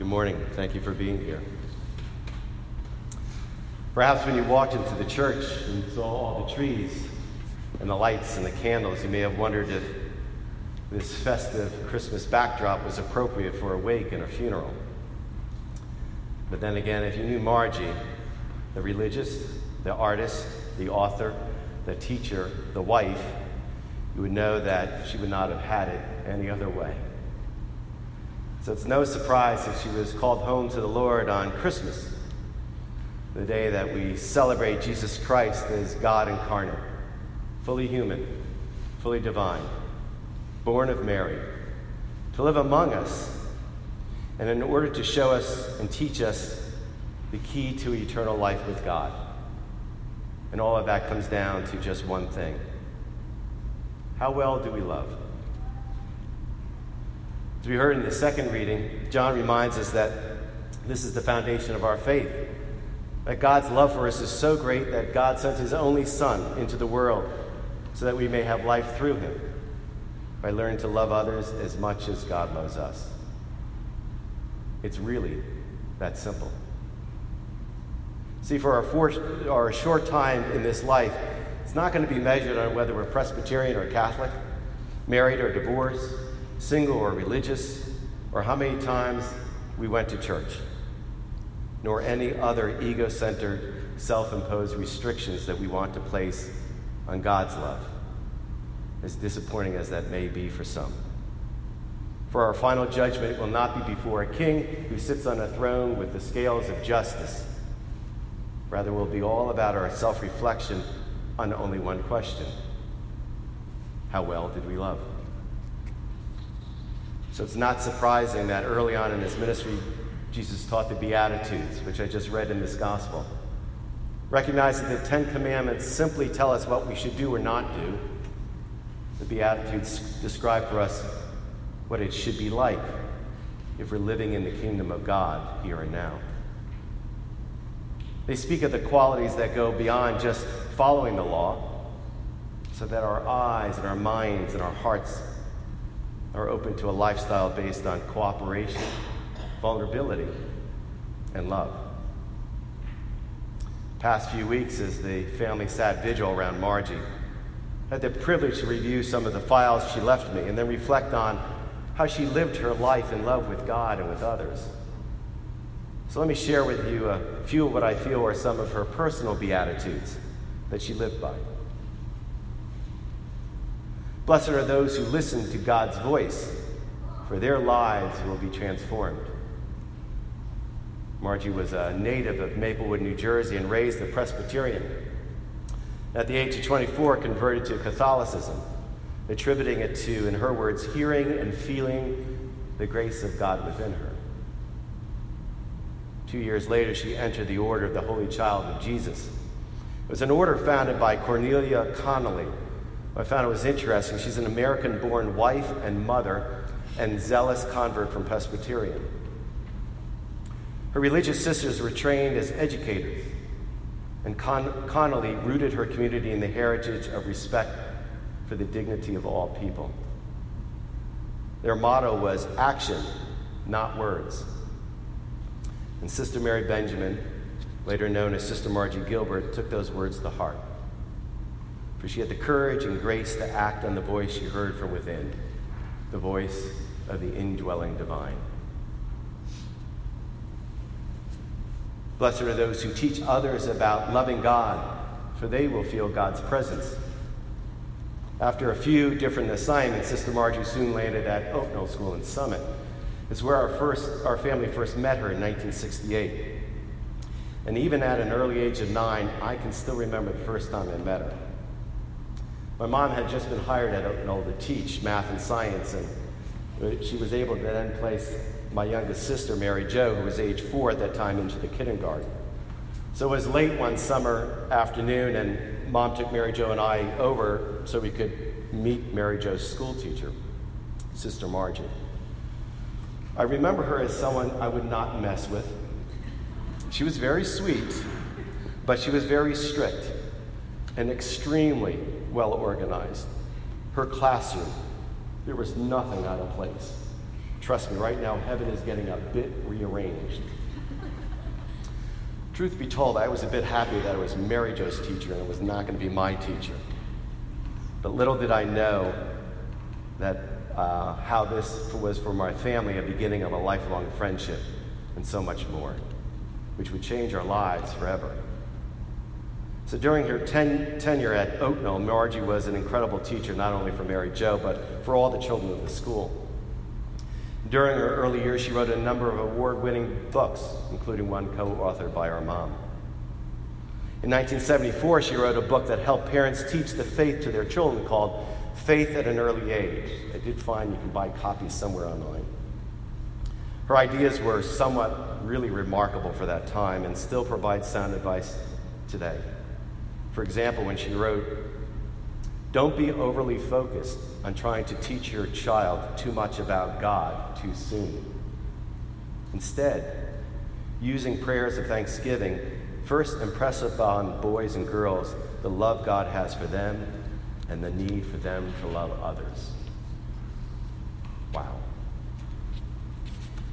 Good morning. Thank you for being here. Perhaps when you walked into the church and saw all the trees and the lights and the candles, you may have wondered if this festive Christmas backdrop was appropriate for a wake and a funeral. But then again, if you knew Margie, the religious, the artist, the author, the teacher, the wife, you would know that she would not have had it any other way. So it's no surprise that she was called home to the Lord on Christmas, the day that we celebrate Jesus Christ as God incarnate, fully human, fully divine, born of Mary, to live among us, and in order to show us and teach us the key to eternal life with God. And all of that comes down to just one thing How well do we love? As we heard in the second reading, John reminds us that this is the foundation of our faith. That God's love for us is so great that God sent his only Son into the world so that we may have life through him by learning to love others as much as God loves us. It's really that simple. See, for our, four, our short time in this life, it's not going to be measured on whether we're Presbyterian or Catholic, married or divorced, single or religious, or how many times we went to church, nor any other ego centered, self imposed restrictions that we want to place on God's love, as disappointing as that may be for some. For our final judgment will not be before a king who sits on a throne with the scales of justice. Rather, will be all about our self reflection on only one question How well did we love? So it's not surprising that early on in his ministry, Jesus taught the Beatitudes, which I just read in this gospel. Recognizing the Ten Commandments simply tell us what we should do or not do, the Beatitudes describe for us what it should be like if we're living in the kingdom of God here and now. They speak of the qualities that go beyond just following the law, so that our eyes and our minds and our hearts are open to a lifestyle based on cooperation, vulnerability, and love. Past few weeks, as the family sat vigil around Margie, I had the privilege to review some of the files she left me and then reflect on how she lived her life in love with God and with others. So let me share with you a few of what I feel are some of her personal beatitudes that she lived by. Blessed are those who listen to God's voice, for their lives will be transformed. Margie was a native of Maplewood, New Jersey, and raised a Presbyterian. At the age of 24, converted to Catholicism, attributing it to, in her words, hearing and feeling the grace of God within her. Two years later, she entered the Order of the Holy Child of Jesus. It was an order founded by Cornelia Connelly, I found it was interesting. She's an American born wife and mother and zealous convert from Presbyterian. Her religious sisters were trained as educators, and Con- Connelly rooted her community in the heritage of respect for the dignity of all people. Their motto was action, not words. And Sister Mary Benjamin, later known as Sister Margie Gilbert, took those words to heart for she had the courage and grace to act on the voice she heard from within, the voice of the indwelling divine. Blessed are those who teach others about loving God, for they will feel God's presence. After a few different assignments, Sister Margie soon landed at Oak Knoll School in Summit. It's where our, first, our family first met her in 1968. And even at an early age of nine, I can still remember the first time I met her. My mom had just been hired at Oak Knoll to teach math and science, and she was able to then place my youngest sister, Mary Jo, who was age four at that time, into the kindergarten. So it was late one summer afternoon, and mom took Mary Jo and I over so we could meet Mary Jo's school teacher, Sister Margie. I remember her as someone I would not mess with. She was very sweet, but she was very strict and extremely well organized. Her classroom, there was nothing out of place. Trust me, right now, heaven is getting a bit rearranged. Truth be told, I was a bit happy that it was Mary Jo's teacher and it was not going to be my teacher. But little did I know that uh, how this was for my family a beginning of a lifelong friendship and so much more, which would change our lives forever. So during her ten- tenure at Oak Knoll, Margie was an incredible teacher, not only for Mary Jo, but for all the children of the school. During her early years, she wrote a number of award winning books, including one co authored by our mom. In 1974, she wrote a book that helped parents teach the faith to their children called Faith at an Early Age. I did find you can buy copies somewhere online. Her ideas were somewhat really remarkable for that time and still provide sound advice today. For example, when she wrote, Don't be overly focused on trying to teach your child too much about God too soon. Instead, using prayers of thanksgiving, first impress upon boys and girls the love God has for them and the need for them to love others. Wow.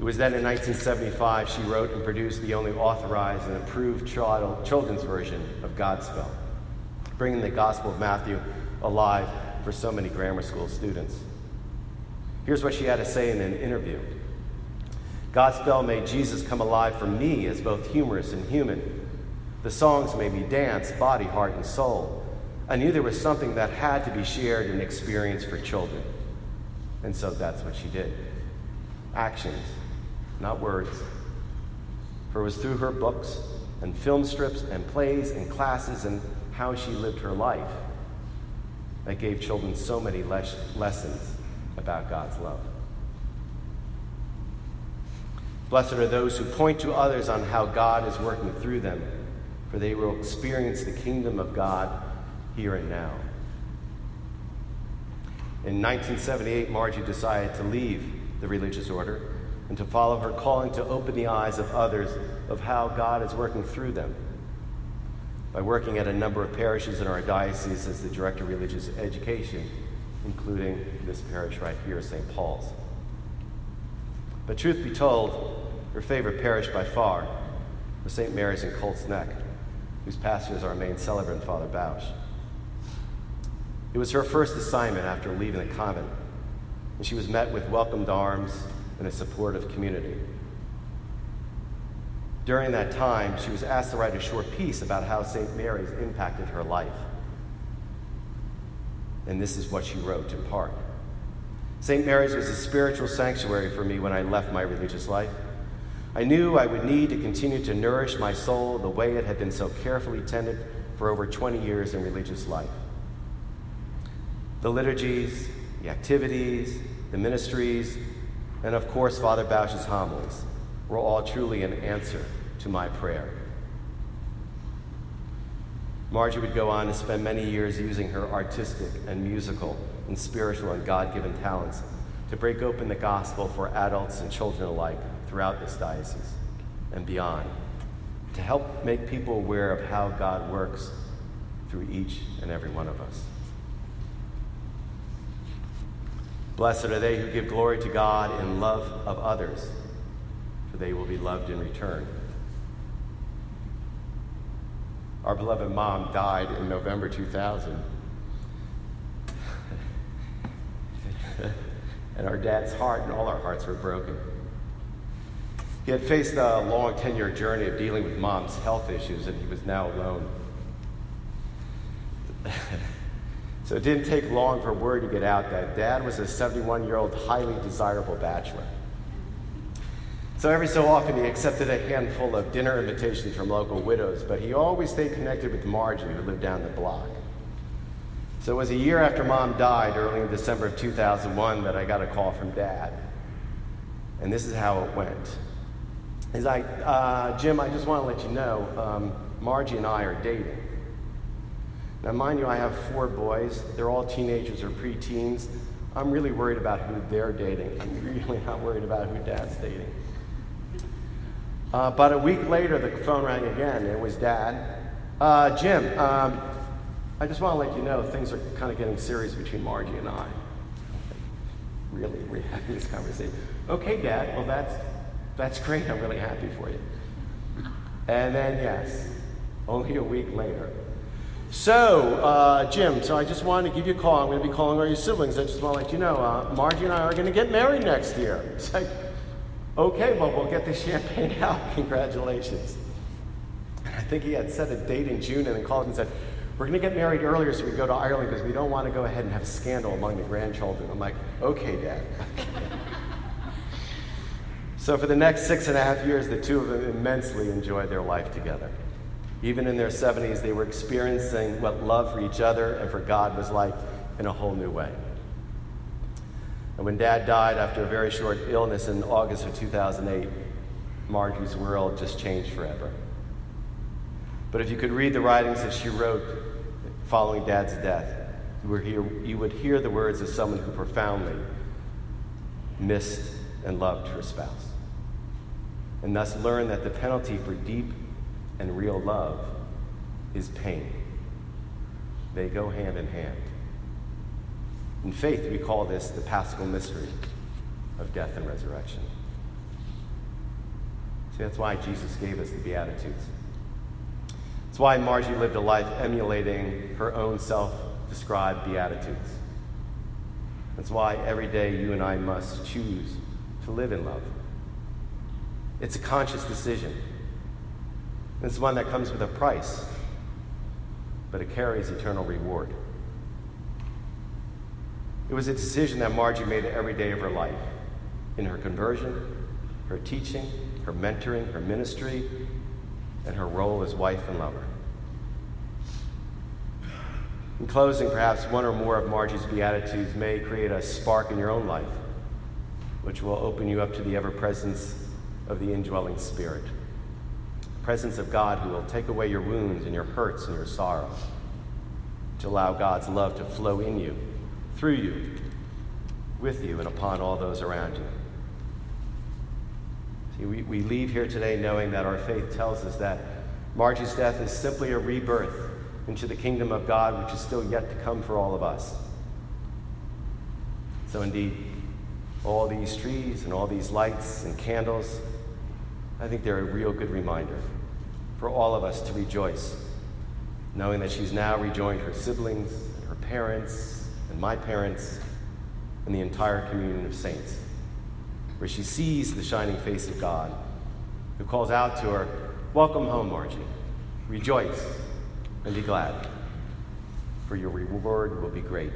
It was then in 1975 she wrote and produced the only authorized and approved child, children's version of Godspell, bringing the Gospel of Matthew alive for so many grammar school students. Here's what she had to say in an interview Godspell made Jesus come alive for me as both humorous and human. The songs made me dance, body, heart, and soul. I knew there was something that had to be shared and experienced for children. And so that's what she did. Actions, not words. For it was through her books and film strips and plays and classes and how she lived her life that gave children so many les- lessons about God's love. Blessed are those who point to others on how God is working through them, for they will experience the kingdom of God here and now. In 1978, Margie decided to leave the religious order and to follow her calling to open the eyes of others of how God is working through them by working at a number of parishes in our diocese as the Director of Religious Education, including this parish right here, St. Paul's. But truth be told, her favorite parish by far was St. Mary's in Colts Neck, whose pastor is our main celebrant, Father Bausch. It was her first assignment after leaving the convent, and she was met with welcomed arms and a supportive community. During that time, she was asked to write a short piece about how St. Mary's impacted her life. And this is what she wrote in part St. Mary's was a spiritual sanctuary for me when I left my religious life. I knew I would need to continue to nourish my soul the way it had been so carefully tended for over 20 years in religious life. The liturgies, the activities, the ministries, and of course, Father Bausch's homilies were all truly an answer to my prayer. Margie would go on to spend many years using her artistic and musical and spiritual and God given talents to break open the gospel for adults and children alike throughout this diocese and beyond, to help make people aware of how God works through each and every one of us. Blessed are they who give glory to God in love of others they will be loved in return. Our beloved mom died in November 2000. and our dad's heart and all our hearts were broken. He had faced a long 10 year journey of dealing with mom's health issues, and he was now alone. so it didn't take long for word to get out that dad was a 71 year old, highly desirable bachelor. So every so often he accepted a handful of dinner invitations from local widows, but he always stayed connected with Margie, who lived down the block. So it was a year after mom died, early in December of 2001, that I got a call from dad. And this is how it went. He's like, uh, Jim, I just want to let you know, um, Margie and I are dating. Now, mind you, I have four boys. They're all teenagers or preteens. I'm really worried about who they're dating. I'm really not worried about who dad's dating. Uh, a week later, the phone rang again. It was Dad. Uh, Jim, um, I just want to let you know things are kind of getting serious between Margie and I. really, we're having this conversation. Okay, Dad, well, that's, that's great. I'm really happy for you. And then, yes, only a week later. So, uh, Jim, so I just wanted to give you a call. I'm going to be calling all your siblings. I just want to let you know uh, Margie and I are going to get married next year. It's like, okay, well, we'll get the champagne out. Congratulations. And I think he had set a date in June and then called and said, we're going to get married earlier so we go to Ireland because we don't want to go ahead and have a scandal among the grandchildren. I'm like, okay, Dad. so for the next six and a half years, the two of them immensely enjoyed their life together. Even in their 70s, they were experiencing what love for each other and for God was like in a whole new way. And when Dad died after a very short illness in August of 2008, Margie's world just changed forever. But if you could read the writings that she wrote following Dad's death, you would hear, you would hear the words of someone who profoundly missed and loved her spouse, and thus learned that the penalty for deep and real love is pain. They go hand in hand. In faith, we call this the paschal mystery of death and resurrection. See, that's why Jesus gave us the Beatitudes. It's why Margie lived a life emulating her own self described Beatitudes. That's why every day you and I must choose to live in love. It's a conscious decision. It's one that comes with a price, but it carries eternal reward. It was a decision that Margie made every day of her life in her conversion, her teaching, her mentoring, her ministry, and her role as wife and lover. In closing, perhaps one or more of Margie's Beatitudes may create a spark in your own life, which will open you up to the ever presence of the indwelling Spirit. Presence of God who will take away your wounds and your hurts and your sorrows, to allow God's love to flow in you, through you, with you, and upon all those around you. See, we, we leave here today knowing that our faith tells us that Margie's death is simply a rebirth into the kingdom of God, which is still yet to come for all of us. So, indeed, all these trees and all these lights and candles, I think they're a real good reminder for all of us to rejoice, knowing that she's now rejoined her siblings, and her parents, and my parents, and the entire communion of saints where she sees the shining face of God, who calls out to her, Welcome home, Margie. Rejoice and be glad, for your reward will be great.